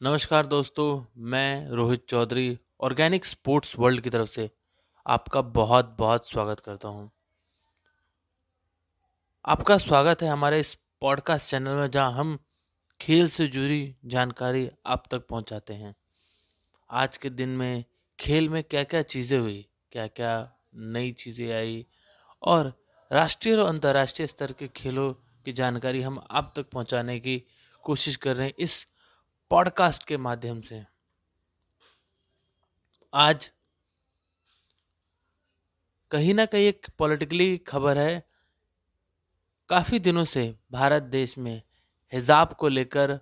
नमस्कार दोस्तों, मैं Rohit Chaudhary organic sports world की तरफ़ से आपका बहुत बहुत स्वागत करता हूँ। आपका स्वागत है हमारे इस पॉडकास्ट चैनल में जहाँ हम खेल से जुड़ी जानकारी आप तक पहुंचाते हैं। आज के दिन में खेल में क्या क्या चीज़ें हुई क्या क्या नई चीज़ें आई और राष्ट्रीय और अंतर्राष्ट्रीय स्तर के खेलों की जानकारी हम आप तक पहुँचाने की कोशिश कर रहे हैं। इस पॉडकास्ट के माध्यम से। आज कहीं ना कहीं एक पॉलिटिकली खबर है। काफ़ी दिनों से भारत देश में हिजाब को लेकर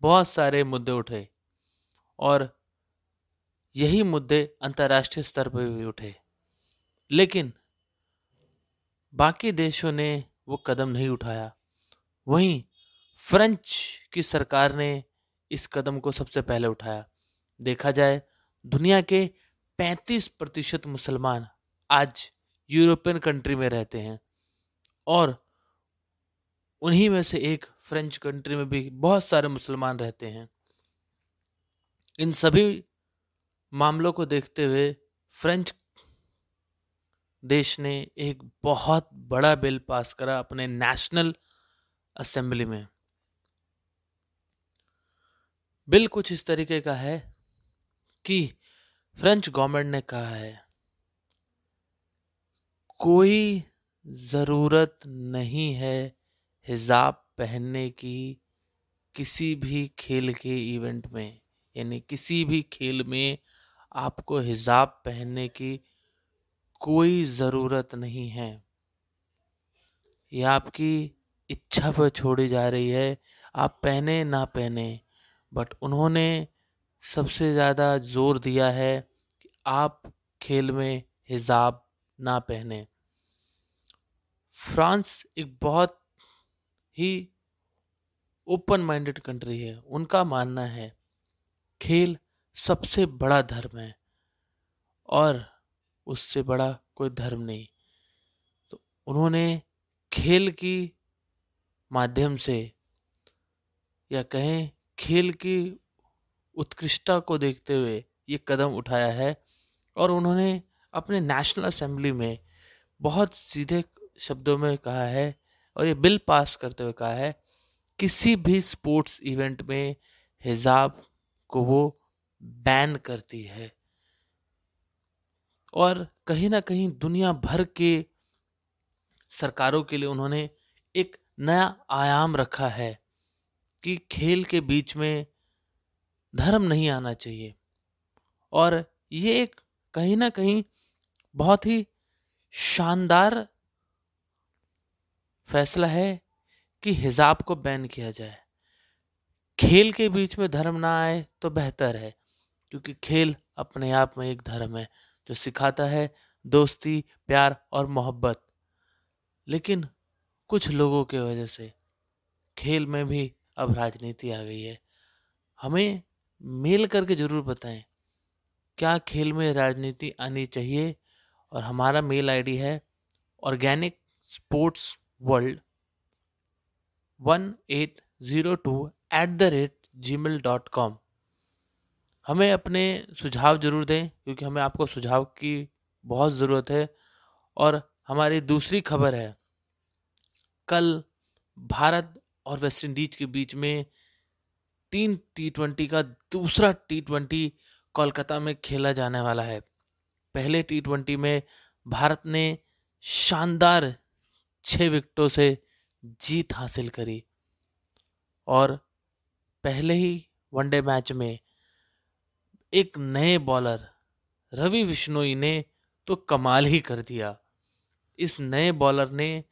बहुत सारे मुद्दे उठे और यही मुद्दे अंतर्राष्ट्रीय स्तर पर भी उठे। लेकिन बाकी देशों ने वो कदम नहीं उठाया। वहीं फ्रेंच की सरकार ने इस कदम को सबसे पहले उठाया। देखा जाए, दुनिया के 35 प्रतिशत मुसलमान आज यूरोपियन कंट्री में रहते हैं और उन्हीं में से एक फ्रेंच कंट्री में भी बहुत सारे मुसलमान रहते हैं। इन सभी मामलों को देखते हुए फ्रेंच देश ने एक बहुत बड़ा बिल पास करा अपने नेशनल असेंबली में। बिल कुछ इस तरीके का है कि फ्रेंच गवर्नमेंट ने कहा है, कोई ज़रूरत नहीं है हिजाब पहनने की किसी भी खेल के इवेंट में। यानी किसी भी खेल में आपको हिजाब पहनने की कोई ज़रूरत नहीं है। यह आपकी इच्छा पर छोड़ी जा रही है। आप पहने ना पहने बट उन्होंने सबसे ज़्यादा ज़ोर दिया है कि आप खेल में हिजाब ना पहने। फ्रांस एक बहुत ही ओपन माइंडेड कंट्री है। उनका मानना है, खेल सबसे बड़ा धर्म है और उससे बड़ा कोई धर्म नहीं। तो उन्होंने खेल की माध्यम से या कहें खेल की उत्कृष्टता को देखते हुए ये कदम उठाया है और उन्होंने अपने नेशनल असेंबली में बहुत सीधे शब्दों में कहा है और ये बिल पास करते हुए कहा है, किसी भी स्पोर्ट्स इवेंट में हिजाब को वो बैन करती है। और कहीं ना कहीं दुनिया भर के सरकारों के लिए उन्होंने एक नया आयाम रखा है। कि खेल के बीच में धर्म नहीं आना चाहिए। और ये एक कहीं ना कहीं बहुत ही शानदार फैसला है कि हिजाब को बैन किया जाए। खेल के बीच में धर्म ना आए तो बेहतर है, क्योंकि खेल अपने आप में एक धर्म है जो सिखाता है दोस्ती, प्यार और मोहब्बत। लेकिन कुछ लोगों के वजह से खेल में भी अब राजनीति आ गई है। हमें मेल करके ज़रूर बताएँ, क्या खेल में राजनीति आनी चाहिए? और हमारा मेल आईडी है organic sports world one eight zero two at the rate Gmail dot com. हमें अपने सुझाव ज़रूर दें, क्योंकि हमें आपको सुझाव की बहुत ज़रूरत है। और हमारी दूसरी खबर है, कल भारत और वेस्ट इंडीज के बीच में तीन टी ट्वेंटी का दूसरा टी ट्वेंटी कोलकाता में खेला जाने वाला है। पहले टी ट्वेंटी में भारत ने शानदार छः विकेटों से जीत हासिल करी और पहले ही वनडे मैच में एक नए बॉलर रवि बिश्नोई ने तो कमाल ही कर दिया। इस नए बॉलर ने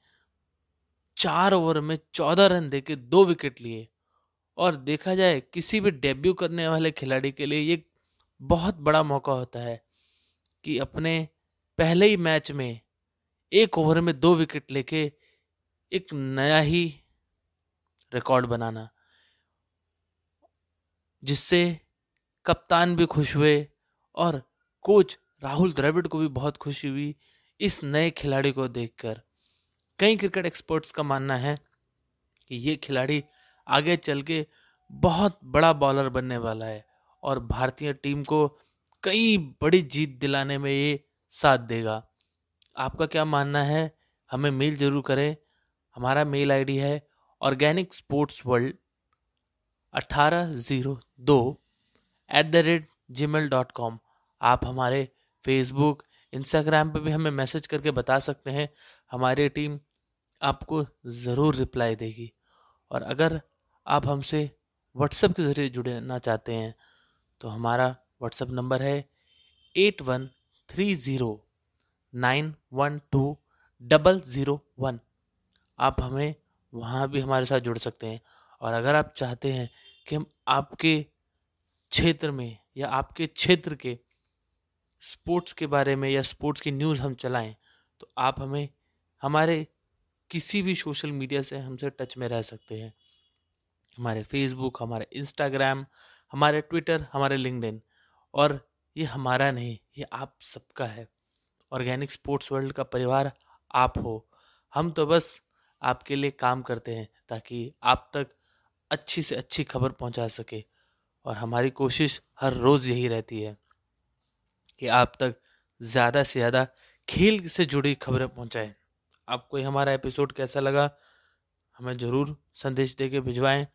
चार ओवर में चौदह रन देके दो विकेट लिए। और देखा जाए, किसी भी डेब्यू करने वाले खिलाड़ी के लिए ये बहुत बड़ा मौका होता है कि अपने पहले ही मैच में एक ओवर में दो विकेट लेके एक नया ही रिकॉर्ड बनाना, जिससे कप्तान भी खुश हुए और कोच राहुल द्रविड़ को भी बहुत खुशी हुई इस नए खिलाड़ी को देखकर। कई क्रिकेट एक्सपर्ट्स का मानना है कि ये खिलाड़ी आगे चल के बहुत बड़ा बॉलर बनने वाला है और भारतीय टीम को कई बड़ी जीत दिलाने में ये साथ देगा। आपका क्या मानना है? हमें मेल ज़रूर करें। हमारा मेल आईडी है ऑर्गेनिक स्पोर्ट्स वर्ल्ड अट्ठारह ज़ीरो दो at the rate Gmail dot com आप हमारे फेसबुक, इंस्टाग्राम पर भी हमें मैसेज करके बता सकते हैं। हमारी टीम आपको ज़रूर रिप्लाई देगी। और अगर आप हमसे व्हाट्सएप के ज़रिए जुड़ना चाहते हैं तो हमारा व्हाट्सएप नंबर है eight one three zero nine one two double zero one. आप हमें वहाँ भी हमारे साथ जुड़ सकते हैं। और अगर आप चाहते हैं कि हम आपके क्षेत्र में या आपके क्षेत्र के स्पोर्ट्स के बारे में या स्पोर्ट्स की न्यूज़ हम चलाएँ तो आप हमें, हमारे किसी भी सोशल मीडिया से हमसे टच में रह सकते हैं। हमारे फेसबुक हमारे इंस्टाग्राम हमारे ट्विटर हमारे लिंकडिन और ये हमारा नहीं, ये आप सबका है। ऑर्गेनिक स्पोर्ट्स वर्ल्ड का परिवार आप हो। हम तो बस आपके लिए काम करते हैं ताकि आप तक अच्छी से अच्छी खबर पहुँचा सके और हमारी कोशिश हर रोज़ यही रहती है कि आप तक ज़्यादा से ज़्यादा खेल से जुड़ी खबरें पहुंचाएँ। आपको हमारा एपिसोड कैसा लगा, हमें ज़रूर संदेश दे के भिजवाएँ।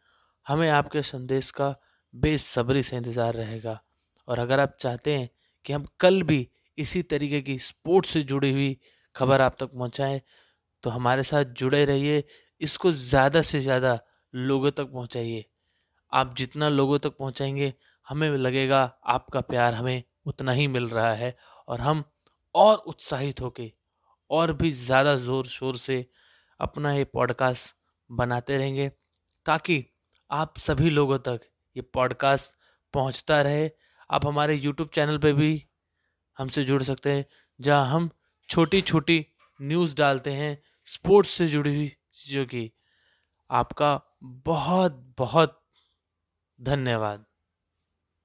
हमें आपके संदेश का बेसब्री से इंतज़ार रहेगा। और अगर आप चाहते हैं कि हम कल भी इसी तरीके की स्पोर्ट्स से जुड़ी हुई खबर आप तक पहुंचाएँ तो हमारे साथ जुड़े रहिए, इसको ज़्यादा से ज़्यादा लोगों तक पहुंचाइए। आप जितना लोगों तक पहुंचाएँगे, हमें लगेगा आपका प्यार हमें उतना ही मिल रहा है और हम और उत्साहित होके और भी ज़्यादा ज़ोर शोर से अपना ये पॉडकास्ट बनाते रहेंगे, ताकि आप सभी लोगों तक ये पॉडकास्ट पहुँचता रहे। आप हमारे यूट्यूब चैनल पे भी हमसे जुड़ सकते हैं, जहाँ हम छोटी छोटी न्यूज़ डालते हैं स्पोर्ट्स से जुड़ी हुई चीज़ों की। आपका बहुत बहुत धन्यवाद।